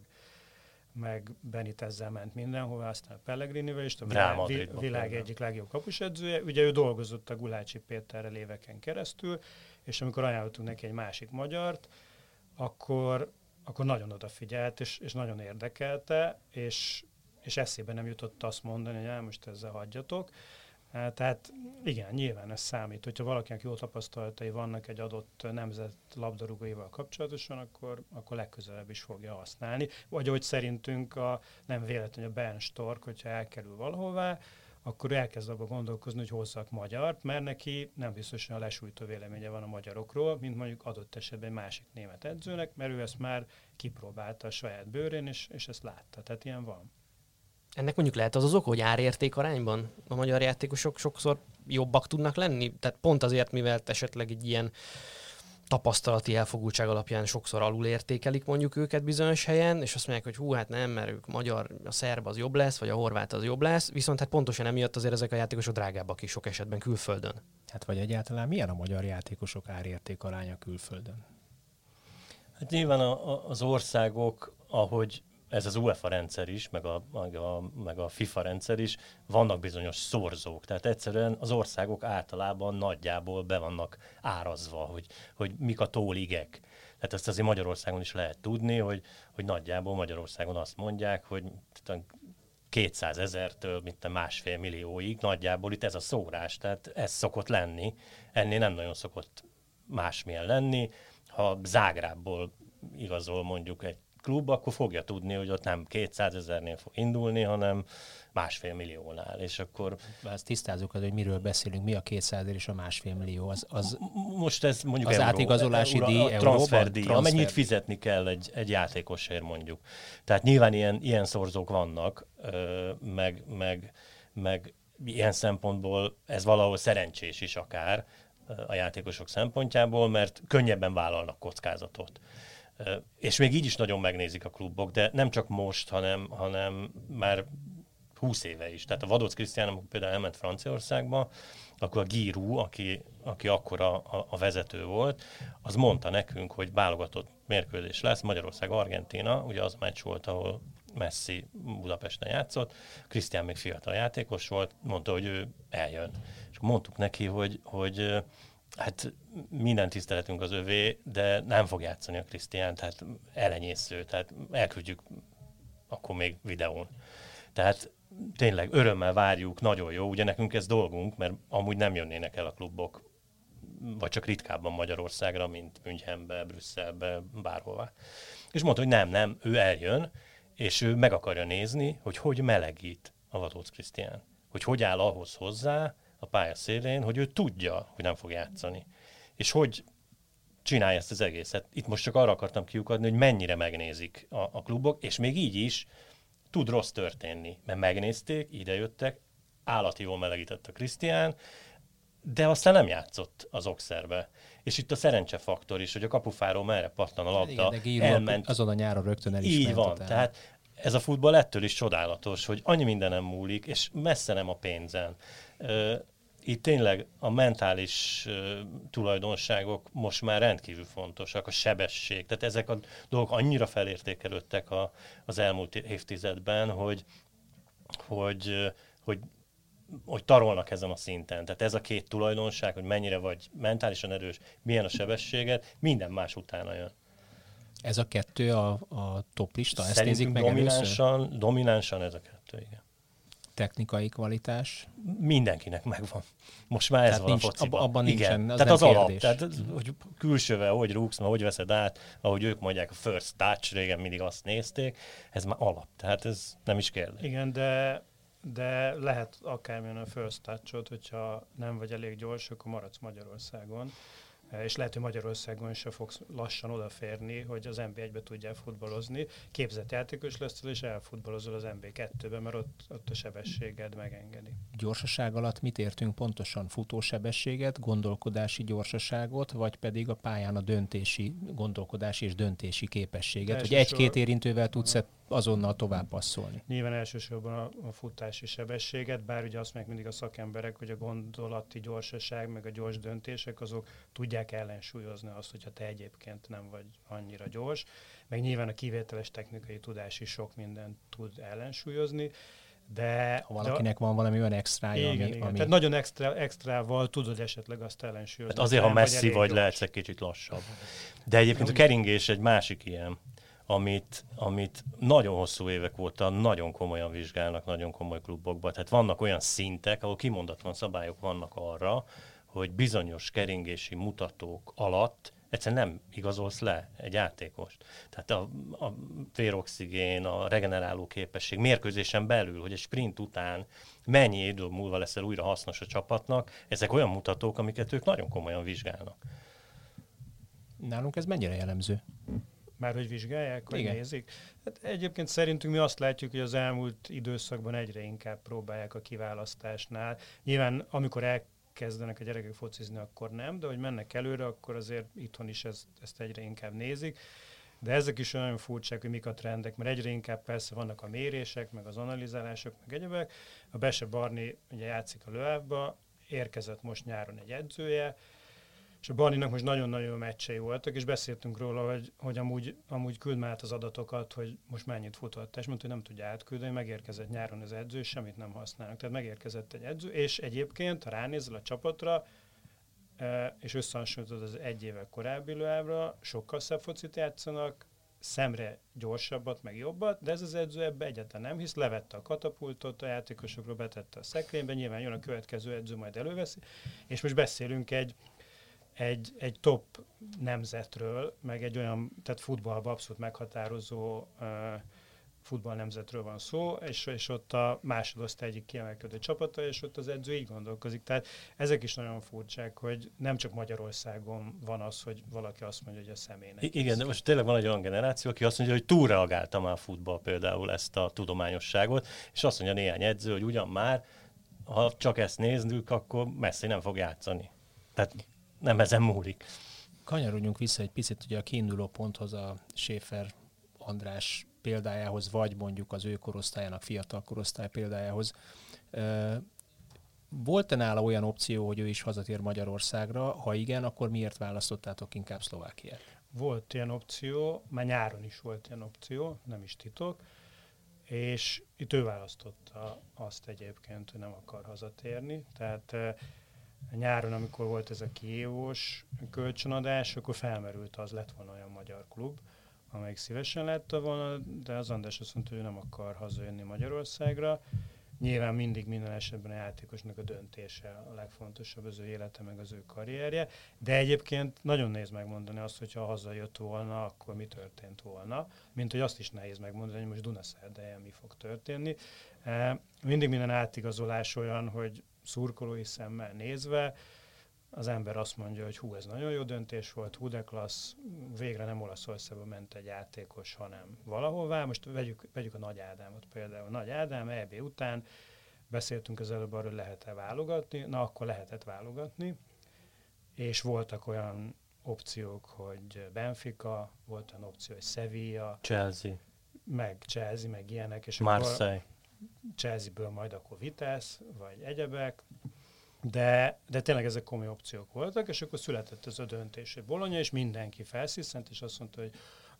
meg ezzel ment mindenhova, aztán Pellegrinivel is, a világ, világ egyik legjobb kapusedzője. Ugye ő dolgozott a Gulácsi Péterrel éveken keresztül, és amikor ajánlottunk neki egy másik magyart, akkor, akkor nagyon odafigyelt, és, és nagyon érdekelte, és, és eszébe nem jutott azt mondani, hogy most ezzel hagyjatok. Tehát igen, nyilván ez számít. Hogyha valakinek jó tapasztalatai vannak egy adott nemzet labdarúgóival kapcsolatosan, akkor, akkor legközelebb is fogja használni. Vagy hogy szerintünk a, nem véletlenül a Ben Stork, hogyha elkerül valahová, akkor elkezd abba gondolkozni, hogy hozzak magyart, mert neki nem biztosan a lesújtó véleménye van a magyarokról, mint mondjuk adott esetben másik német edzőnek, mert ő ezt már kipróbálta a saját bőrén, és, és ezt látta. Tehát ilyen van. Ennek mondjuk lehet az az ok, hogy árérték arányban a magyar játékosok sokszor jobbak tudnak lenni? Tehát pont azért, mivel esetleg egy ilyen tapasztalati elfogultság alapján sokszor alul értékelik mondjuk őket bizonyos helyen, és azt mondják, hogy hú, hát nem, mert ők magyar, a szerb az jobb lesz, vagy a horvát az jobb lesz, viszont hát pontosan emiatt azért ezek a játékosok drágábbak is sok esetben külföldön. Hát vagy egyáltalán milyen a magyar játékosok árérték aránya külföldön? Hát nyilván a, a, az országok, ahogy ez az UEFA rendszer is, meg a, meg, a, meg a FIFA rendszer is, vannak bizonyos szorzók. Tehát egyszerűen az országok általában nagyjából be vannak árazva, hogy, hogy mik a tóligek. Tehát ezt azért Magyarországon is lehet tudni, hogy, hogy nagyjából Magyarországon azt mondják, hogy 200 ezertől, mint a másfél millióig, nagyjából itt ez a szórás, tehát ez szokott lenni, ennél nem nagyon szokott másmilyen lenni. Ha Zágrábból igazol mondjuk egy klub, akkor fogja tudni, hogy ott nem 200 ezernél fog indulni, hanem másfél milliónál, és akkor... Ezt tisztázzuk, hogy miről beszélünk, mi a 200 és a másfél millió. Az, az Most ez mondjuk az euró, átigazolási euró, díj, a transfer euróban? díj, Transfer. amennyit fizetni kell egy, egy játékosért mondjuk. Tehát nyilván ilyen, ilyen szorzók vannak, meg, meg, meg ilyen szempontból ez valahol szerencsés is akár a játékosok szempontjából, mert könnyebben vállalnak kockázatot. És még így is nagyon megnézik a klubok, de nem csak most, hanem, hanem már 20 éve is. Tehát a Vadóc Krisztián, amikor például elment Franciaországba, akkor a Giroud, aki, aki akkor a, a, vezető volt, az mondta nekünk, hogy válogatott mérkőzés lesz, Magyarország-Argentina, ugye az meccs volt, ahol Messi Budapesten játszott, Krisztián még fiatal játékos volt, mondta, hogy ő eljön. És mondtuk neki, hogy, hogy hát minden tiszteletünk az övé, de nem fog játszani a Krisztián, tehát elenyésző, tehát elküldjük akkor még videón. Tehát tényleg örömmel várjuk, nagyon jó, ugye nekünk ez dolgunk, mert amúgy nem jönnének el a klubok, vagy csak ritkábban Magyarországra, mint Münchenbe, Brüsszelbe, bárhova. És mondta, hogy nem, nem, ő eljön, és ő meg akarja nézni, hogy hogy melegít a Vadóc Krisztián. Hogy hogy áll ahhoz hozzá a pálya szélén, hogy ő tudja, hogy nem fog játszani. És hogy csinálja ezt az egészet. Itt most csak arra akartam kiukadni, hogy mennyire megnézik a, a klubok, és még így is tud rossz történni, mert megnézték, idejöttek, állati jól melegített a Krisztián, de aztán nem játszott az Oxerbe. És itt a szerencsefaktor is, hogy a kapufáról merre pattan a labda, Igen, Giroud elment. azon a nyáron rögtön elismert. Így van, utána. tehát ez a futball ettől is csodálatos, hogy annyi mindenem múlik, és messze nem a pénzen. Itt tényleg a mentális tulajdonságok most már rendkívül fontosak, a sebesség, tehát ezek a dolgok annyira felértékelődtek a, az elmúlt évtizedben, hogy, hogy, hogy hogy tarolnak ezen a szinten. Tehát ez a két tulajdonság, hogy mennyire vagy mentálisan erős, milyen a sebességed, minden más utána jön. Ez a kettő a, a top lista? Ezt nézik Szerintünk meg először? dominánsan, dominánsan ez a kettő, igen. Technikai kvalitás? Mindenkinek megvan. Most már ez Tehát van nincs- a fociban. abba- abban Igen. nincsen, az Tehát nem az alap. kérdés. Tehát, hogy külsővel hogy rúgsz, mert hogy veszed át, ahogy ők mondják, a first touch, régen mindig azt nézték, ez már alap. Tehát ez nem is kérdés. Igen, de, de lehet akármilyen a first touch hogyha nem vagy elég gyors, akkor maradsz Magyarországon. Eh, És lehet, hogy Magyarországon se fogsz lassan odaférni, hogy az NB1-be tudjál futballozni. Képzett játékos leszel, és elfutballozol az NB2-be, mert ott, ott a sebességed megengedi. Gyorsaság alatt mit értünk pontosan? Futósebességet, gondolkodási gyorsaságot, vagy pedig a pályán a döntési, gondolkodási és döntési képességet? Hogy Elsősor- egy-két érintővel tudsz azonnal tovább passzolni? Nyilván elsősorban a, a futási sebességet, bár ugye azt meg mindig a szakemberek, hogy a gondolati gyorsaság, meg a gyors döntések, azok tudják ellensúlyozni azt, hogyha te egyébként nem vagy annyira gyors. Meg nyilván a kivételes technikai tudás is sok mindent tud ellensúlyozni, de... Ha valakinek van valami olyan de, extrája, igen, ami, igen. ami Tehát nagyon extra, extrával tudod esetleg azt ellensúlyozni. Hát azért, ha nem vagy messzi vagy, gyors. lehetsz egy kicsit lassabb. De egyébként a keringés egy másik ilyen, amit, amit nagyon hosszú évek óta nagyon komolyan vizsgálnak, nagyon komoly klubokban. Tehát vannak olyan szintek, ahol kimondatlan szabályok vannak arra, hogy bizonyos keringési mutatók alatt egyszerűen nem igazolsz le egy játékost. Tehát a, a véroxigén, a regeneráló képesség mérkőzésen belül, hogy egy sprint után mennyi idő múlva leszel újra hasznos a csapatnak, ezek olyan mutatók, amiket ők nagyon komolyan vizsgálnak. nálunk ez mennyire jellemző? Már hogy vizsgálják, vagy Igen. nézik? Hát egyébként szerintünk mi azt látjuk, hogy az elmúlt időszakban egyre inkább próbálják a kiválasztásnál. Nyilván amikor elkezdenek a gyerekek focizni, akkor nem, de hogy mennek előre, akkor azért itthon is ezt, ezt egyre inkább nézik. De ezek is olyan furcsák, hogy mik a trendek, mert egyre inkább persze vannak a mérések, meg az analizálások, meg egyebek. A Bese Barni ugye játszik a Löávba, érkezett most nyáron egy edzője, és a Barninak most nagyon-nagyon meccsei voltak, és beszéltünk róla, hogy, hogy amúgy, amúgy küld már az adatokat, hogy most mennyit futott, és mondta, hogy nem tudja átküldeni, megérkezett nyáron az edző, semmit nem használnak. Tehát megérkezett egy edző, és egyébként, ha ránézel a csapatra, és összehasonlítod az egy évvel korábbi lőábra, sokkal szebb focit játszanak, szemre gyorsabbat, meg jobbat, de ez az edző ebbe egyáltalán nem hisz, levette a katapultot, a játékosokról betette a szekrénybe, nyilván jön a következő edző, majd előveszi, és most beszélünk egy, egy, egy top nemzetről, meg egy olyan, tehát futballban abszolút meghatározó uh, futball nemzetről van szó, és, és ott a másodosztály egyik kiemelkedő csapata, és ott az edző így gondolkozik. Tehát ezek is nagyon furcsák, hogy nem csak Magyarországon van az, hogy valaki azt mondja, hogy a személynek. I- igen, de most tényleg van egy olyan generáció, aki azt mondja, hogy túlreagálta már a futball például ezt a tudományosságot, és azt mondja néhány edző, hogy ugyan már, ha csak ezt nézzük, akkor Messi nem fog játszani. Tehát nem ezen múlik. Kanyarodjunk vissza egy picit ugye a kiinduló ponthoz a Schaefer András példájához, vagy mondjuk az ő korosztályának, fiatal korosztály példájához. Volt-e nála olyan opció, hogy ő is hazatér Magyarországra? Ha igen, akkor miért választottátok inkább Szlovákiát? Volt ilyen opció, már nyáron is volt ilyen opció, nem is titok, és itt ő választotta azt egyébként, hogy nem akar hazatérni. Tehát nyáron, amikor volt ez a kiévós kölcsönadás, akkor felmerült az, lett volna olyan magyar klub, amelyik szívesen látta volna, de az András azt mondta, hogy nem akar hazajönni Magyarországra. Nyilván mindig minden esetben a játékosnak a döntése a legfontosabb, az ő élete, meg az ő karrierje, de egyébként nagyon nehéz megmondani azt, hogyha hazajött volna, akkor mi történt volna, mint hogy azt is nehéz megmondani, hogy most Dunaszerdehelyen mi fog történni. E, mindig minden átigazolás olyan, hogy szurkolói szemmel nézve, az ember azt mondja, hogy hú, ez nagyon jó döntés volt, hú, de klassz, végre nem Olaszországba ment egy játékos, hanem valahová. Most vegyük, vegyük a Nagy Ádámot például. Nagy Ádám EB után beszéltünk az előbb arról, hogy lehet-e válogatni, na akkor lehetett válogatni, és voltak olyan opciók, hogy Benfica, volt olyan opció, hogy Sevilla, Chelsea, meg Chelsea, meg ilyenek, és Marseille. akkor Chelsea-ből majd akkor Vitesse, vagy egyebek, de, de tényleg ezek komoly opciók voltak, és akkor született ez a döntés, hogy Bologna, és mindenki felsziszent, és azt mondta, hogy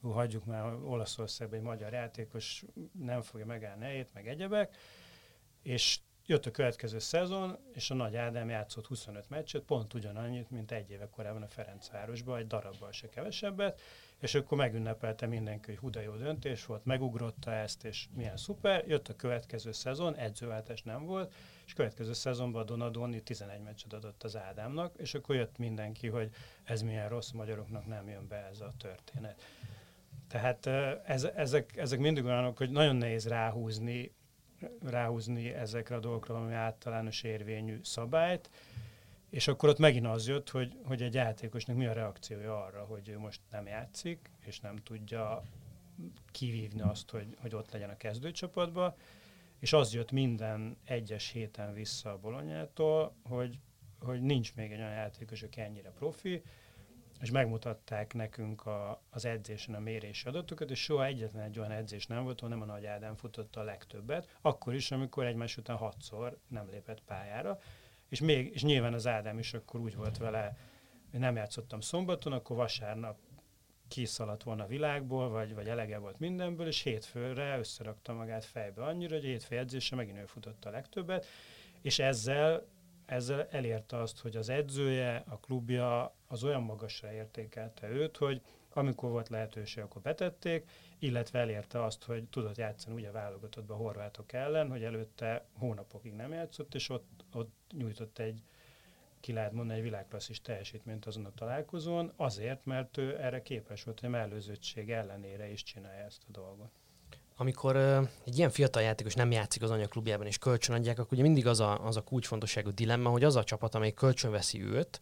hagyjuk már Olaszországban egy magyar játékos, nem fogja megállni helyét, meg egyebek, és jött a következő szezon, és a Nagy Ádám játszott 25 meccset, pont ugyanannyit, mint egy éve korábban a Ferencvárosban, egy darabbal se kevesebbet, és akkor megünnepelte mindenki, hogy huda jó döntés volt, megugrotta ezt, és milyen szuper. Jött a következő szezon, edzőváltás nem volt, és következő szezonban Donadoni 11 meccset adott az Ádámnak, és akkor jött mindenki, hogy ez milyen rossz, magyaroknak nem jön be ez a történet. Tehát ez, ezek, ezek mindig olyanok, hogy nagyon nehéz ráhúzni, ráhúzni ezekre a dolgokra valami általános érvényű szabályt, és akkor ott megint az jött, hogy, hogy egy játékosnak mi a reakciója arra, hogy ő most nem játszik, és nem tudja kivívni azt, hogy, hogy ott legyen a kezdőcsapatban, és az jött minden egyes héten vissza a Bolonyától, hogy, hogy nincs még egy olyan játékos, aki ennyire profi, és megmutatták nekünk a, az edzésen a mérési adatokat, és soha egyetlen egy olyan edzés nem volt, ahol nem a Nagy Ádám futotta a legtöbbet, akkor is, amikor egymás után hatszor nem lépett pályára, és, még, és nyilván az Ádám is akkor úgy volt vele, hogy nem játszottam szombaton, akkor vasárnap kiszaladt volna a világból, vagy, vagy elege volt mindenből, és hétfőre összerakta magát fejbe annyira, hogy hétfő edzése megint ő futott a legtöbbet, és ezzel, ezzel elérte azt, hogy az edzője, a klubja az olyan magasra értékelte őt, hogy amikor volt lehetőség, akkor betették, illetve elérte azt, hogy tudott játszani ugye válogatottba a horvátok ellen, hogy előtte hónapokig nem játszott, és ott, ott nyújtott egy ki lehet mondani egy világklasszis teljesítményt azon a találkozón, azért, mert ő erre képes volt, hogy a mellőzöttség ellenére is csinálja ezt a dolgot. Amikor uh, egy ilyen fiatal játékos nem játszik az anyaklubjában és kölcsönadják, akkor ugye mindig az a, az a kulcsfontosságú dilemma, hogy az a csapat, amely kölcsönveszi őt,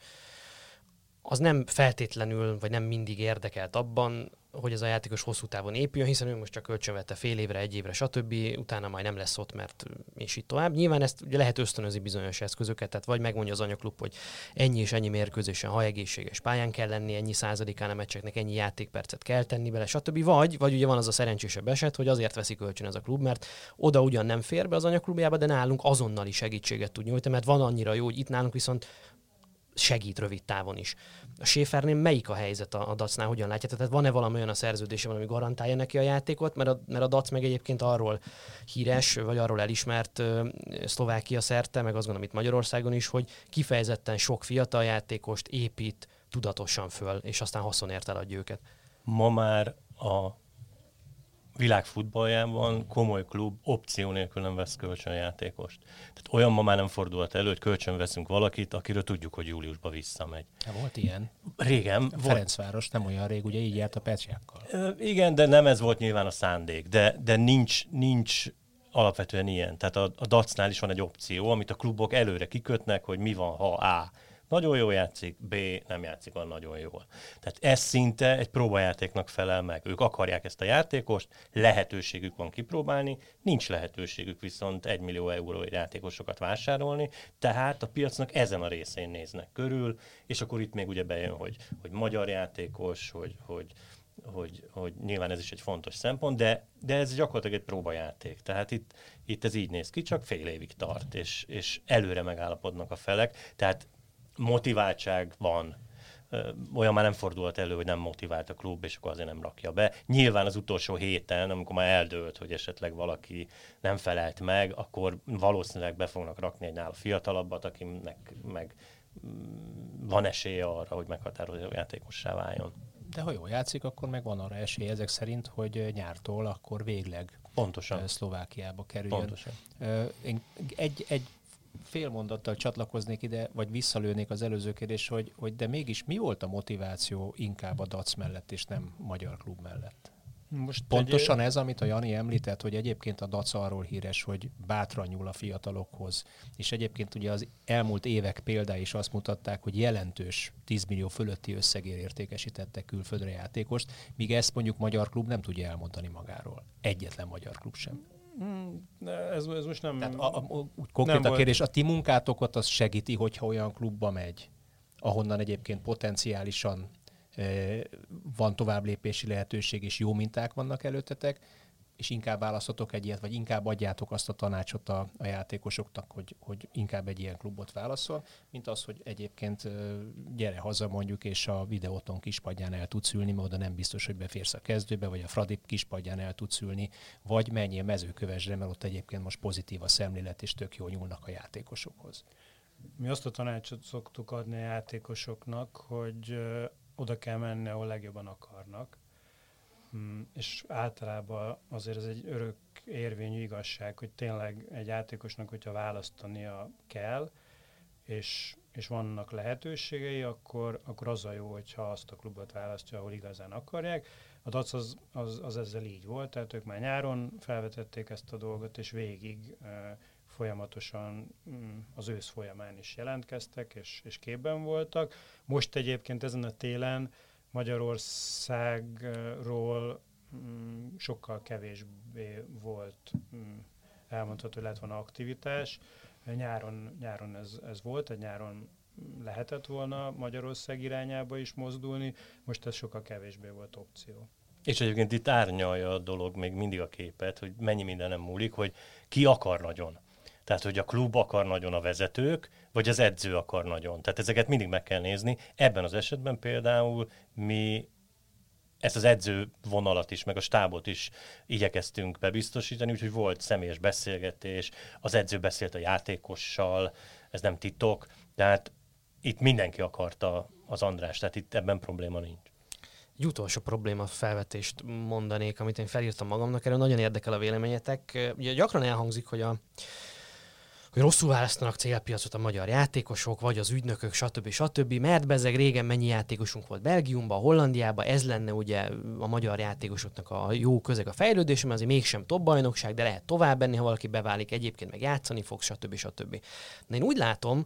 az nem feltétlenül, vagy nem mindig érdekelt abban, hogy ez a játékos hosszú távon épüljön, hiszen ő most csak kölcsönvette fél évre, egy évre, stb. Utána majd nem lesz ott, mert és így tovább. Nyilván ezt ugye lehet ösztönözni bizonyos eszközöket, tehát vagy megmondja az anyaklub, hogy ennyi és ennyi mérkőzésen, ha egészséges pályán kell lenni, ennyi százalékán a meccseknek ennyi játékpercet kell tenni bele, stb. Vagy, vagy ugye van az a szerencsésebb eset, hogy azért veszi kölcsön ez a klub, mert oda ugyan nem fér be az anyaklubjába, de nálunk azonnali segítséget tud nyújtani, mert van annyira jó, hogy itt nálunk viszont segít rövid távon is. A Schäfernél melyik a helyzet a, a Dacnál, hogyan látja? Tehát van-e valami olyan a szerződése, ami garantálja neki a játékot? Mert a, mert a Dac meg egyébként arról híres, vagy arról elismert uh, Szlovákia szerte, meg azt gondolom itt Magyarországon is, hogy kifejezetten sok fiatal játékost épít tudatosan föl, és aztán haszonért eladja őket. Ma már a világ futballjában komoly klub opció nélkül nem vesz kölcsönjátékost. Tehát olyan ma már nem fordulhat elő, hogy kölcsön veszünk valakit, akiről tudjuk, hogy júliusban visszamegy. Ja, volt ilyen. Régen. A Ferencváros nem olyan rég, ugye így járt a Pecsjákkal. Igen, de nem ez volt nyilván a szándék. De, de nincs, nincs alapvetően ilyen. Tehát a, a Dacnál is van egy opció, amit a klubok előre kikötnek, hogy mi van, ha A nagyon jól játszik, B nem játszik olyan nagyon jól. Tehát ez szinte egy próbajátéknak felel meg. Ők akarják ezt a játékost, lehetőségük van kipróbálni, nincs lehetőségük viszont egy millió euró játékosokat vásárolni, tehát a piacnak ezen a részén néznek körül, és akkor itt még ugye bejön, hogy, hogy magyar játékos, hogy, hogy, hogy, hogy nyilván ez is egy fontos szempont, de, de ez gyakorlatilag egy próbajáték. Tehát itt, itt ez így néz ki, csak fél évig tart, és, és előre megállapodnak a felek. Tehát motiváltság van. Olyan már nem fordult elő, hogy nem motivált a klub, és akkor azért nem rakja be. Nyilván az utolsó héten, amikor már eldőlt, hogy esetleg valaki nem felelt meg, akkor valószínűleg be fognak rakni egy nála fiatalabbat, akinek meg mm, van esélye arra, hogy meghatározó játékossá váljon. De ha jól játszik, akkor meg van arra esély ezek szerint, hogy nyártól akkor végleg Pontosan. Szlovákiába kerüljön. Pontosan. Én egy, egy fél mondattal csatlakoznék ide, vagy visszalőnék az előző kérdés, hogy, hogy de mégis mi volt a motiváció inkább a DAC mellett, és nem magyar klub mellett? Most Pontosan egy... ez, amit a Jani említett, hogy egyébként a DAC arról híres, hogy bátran nyúl a fiatalokhoz, és egyébként ugye az elmúlt évek példái is azt mutatták, hogy jelentős 10 millió fölötti összegér értékesítettek külföldre játékost, míg ezt mondjuk magyar klub nem tudja elmondani magáról. Egyetlen magyar klub sem. Hmm, ez, ez most nem... Tehát a, a, úgy konkrét nem a kérdés, volt. a ti munkátokat az segíti, hogyha olyan klubba megy, ahonnan egyébként potenciálisan e, van továbblépési lehetőség, és jó minták vannak előttetek, és inkább választotok egy ilyet, vagy inkább adjátok azt a tanácsot a, a játékosoknak, hogy, hogy inkább egy ilyen klubot válaszol, mint az, hogy egyébként gyere haza mondjuk, és a videóton kispadján el tudsz ülni, mert oda nem biztos, hogy beférsz a kezdőbe, vagy a Fradi kispadján el tudsz ülni, vagy menjél mezőkövesre, mert ott egyébként most pozitív a szemlélet, és tök jó nyúlnak a játékosokhoz. Mi azt a tanácsot szoktuk adni a játékosoknak, hogy oda kell menni, ahol legjobban akarnak, és általában azért ez egy örök érvényű igazság, hogy tényleg egy játékosnak, hogyha választania kell, és, és vannak lehetőségei, akkor, akkor az a jó, hogyha azt a klubot választja, ahol igazán akarják. A DAC az, az, az ezzel így volt, tehát ők már nyáron felvetették ezt a dolgot, és végig e, folyamatosan mm, az ősz folyamán is jelentkeztek, és, és képben voltak. Most egyébként ezen a télen Magyarországról mm, sokkal kevésbé volt mm, elmondható, hogy lett volna aktivitás. Nyáron, nyáron ez, ez volt, egy nyáron lehetett volna Magyarország irányába is mozdulni, most ez sokkal kevésbé volt opció. És egyébként itt árnyalja a dolog még mindig a képet, hogy mennyi minden nem múlik, hogy ki akar nagyon. Tehát, hogy a klub akar nagyon a vezetők, vagy az edző akar nagyon. Tehát ezeket mindig meg kell nézni. Ebben az esetben például mi ezt az edző vonalat is, meg a stábot is igyekeztünk bebiztosítani, úgyhogy volt személyes beszélgetés, az edző beszélt a játékossal, ez nem titok, tehát itt mindenki akarta az András, tehát itt ebben probléma nincs. Egy utolsó probléma felvetést mondanék, amit én felírtam magamnak, erről nagyon érdekel a véleményetek. Ugye gyakran elhangzik, hogy a hogy rosszul választanak célpiacot a magyar játékosok, vagy az ügynökök, stb. stb. Mert bezeg régen mennyi játékosunk volt Belgiumban, Hollandiában, ez lenne ugye a magyar játékosoknak a jó közeg a fejlődés, mert azért mégsem top bajnokság, de lehet tovább benni, ha valaki beválik, egyébként meg játszani fog, stb. stb. De én úgy látom,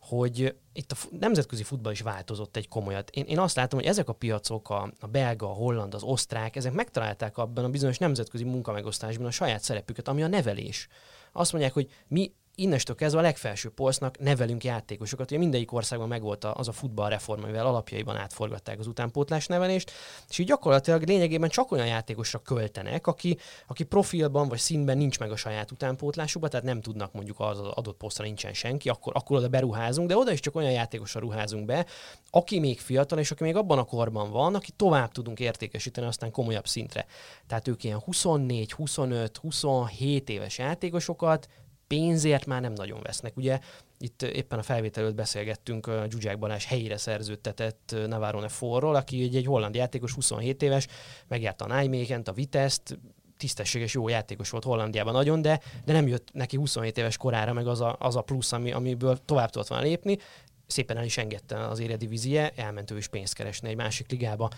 hogy itt a nemzetközi futball is változott egy komolyat. Én, én azt látom, hogy ezek a piacok, a, a belga, a holland, az osztrák, ezek megtalálták abban a bizonyos nemzetközi munkamegosztásban a saját szerepüket, ami a nevelés. Azt mondják, hogy mi innestől kezdve a legfelső polcnak nevelünk játékosokat. Ugye mindegyik országban megvolt az a futballreform, amivel alapjaiban átforgatták az utánpótlás nevelést, és így gyakorlatilag lényegében csak olyan játékosra költenek, aki, aki profilban vagy színben nincs meg a saját utánpótlásukban, tehát nem tudnak mondjuk az adott posztra nincsen senki, akkor, akkor oda beruházunk, de oda is csak olyan játékosra ruházunk be, aki még fiatal, és aki még abban a korban van, aki tovább tudunk értékesíteni aztán komolyabb szintre. Tehát ők ilyen 24, 25, 27 éves játékosokat pénzért már nem nagyon vesznek. Ugye itt éppen a felvétel előtt beszélgettünk Zsuzsák Balázs helyére szerződtetett Navarone Forról, aki egy, egy holland játékos, 27 éves, megjárta a Nijmegen, a Vitest, tisztességes, jó játékos volt Hollandiában nagyon, de, de nem jött neki 27 éves korára meg az a, az a plusz, ami, amiből tovább tudott volna lépni. Szépen el is engedte az éredivízie, elment ő is pénzt keresni egy másik ligába.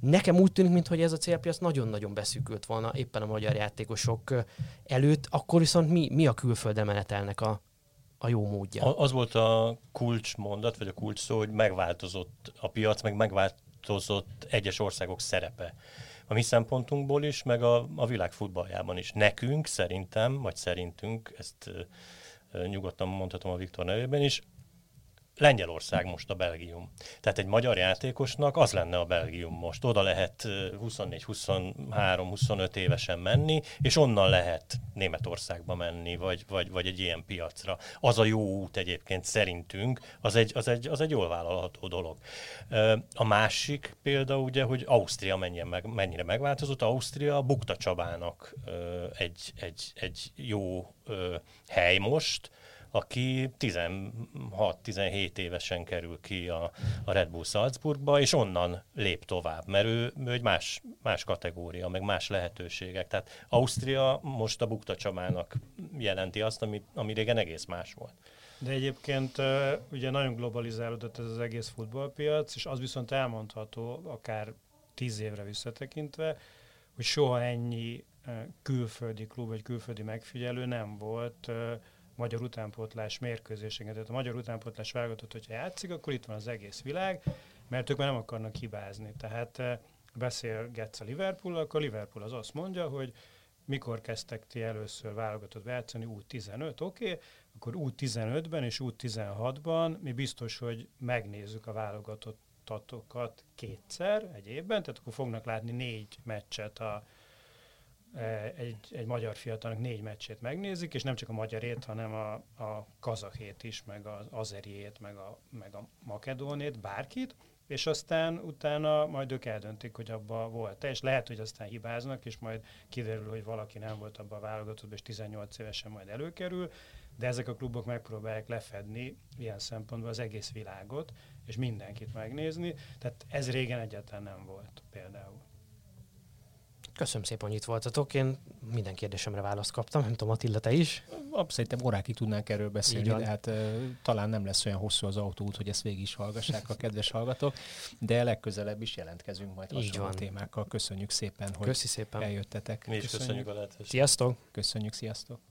Nekem úgy tűnik, mintha ez a célpiac nagyon-nagyon beszűkült volna éppen a magyar játékosok előtt, akkor viszont mi, mi a külföldre menetelnek a, a jó módja? Az volt a kulcs mondat, vagy a kulcs szó, hogy megváltozott a piac, meg megváltozott egyes országok szerepe. A mi szempontunkból is, meg a, a világ futballjában is. Nekünk szerintem, vagy szerintünk, ezt nyugodtan mondhatom a Viktor nevében is, Lengyelország most a Belgium. Tehát egy magyar játékosnak az lenne a Belgium most. Oda lehet 24, 23, 25 évesen menni, és onnan lehet Németországba menni, vagy, vagy, vagy egy ilyen piacra. Az a jó út egyébként szerintünk, az egy, az egy, az egy jól vállalható dolog. A másik példa ugye, hogy Ausztria mennyire, meg, mennyire megváltozott. Ausztria Bukta Csabának egy, egy, egy jó hely most, aki 16-17 évesen kerül ki a, a Red Bull Salzburgba, és onnan lép tovább, mert ő, ő egy más, más kategória, meg más lehetőségek. Tehát Ausztria most a Bukta Csamának jelenti azt, ami, ami régen egész más volt. De egyébként ugye nagyon globalizálódott ez az egész futballpiac, és az viszont elmondható, akár tíz évre visszatekintve, hogy soha ennyi külföldi klub vagy külföldi megfigyelő nem volt magyar utánpótlás mérkőzéseket. Tehát a magyar utánpótlás válogatott, hogyha játszik, akkor itt van az egész világ, mert ők már nem akarnak hibázni. Tehát eh, beszélgetsz a Liverpool, akkor Liverpool az azt mondja, hogy mikor kezdtek ti először válogatott játszani, út 15, oké, okay, akkor út 15-ben és út 16-ban mi biztos, hogy megnézzük a válogatottokat kétszer egy évben, tehát akkor fognak látni négy meccset a, egy, egy magyar fiatalnak négy meccsét megnézik, és nem csak a magyarét, hanem a, a kazahét is, meg az azeriét, meg a, meg a makedónét, bárkit, és aztán utána majd ők eldöntik, hogy abba volt-e, és lehet, hogy aztán hibáznak, és majd kiderül, hogy valaki nem volt abba a válogatottban, és 18 évesen majd előkerül, de ezek a klubok megpróbálják lefedni ilyen szempontból az egész világot, és mindenkit megnézni, tehát ez régen egyáltalán nem volt például. Köszönöm szépen, hogy itt voltatok. Én minden kérdésemre választ kaptam, nem tudom, Attila, te is. Szerintem órákig tudnánk erről beszélni, de hát uh, talán nem lesz olyan hosszú az autóút, hogy ezt végig is hallgassák a kedves hallgatók, de legközelebb is jelentkezünk majd hasonló témákkal. Köszönjük szépen, hogy Köszi szépen. eljöttetek. Mi is köszönjük, köszönjük a lehetőséget. Sziasztok! Köszönjük, sziasztok!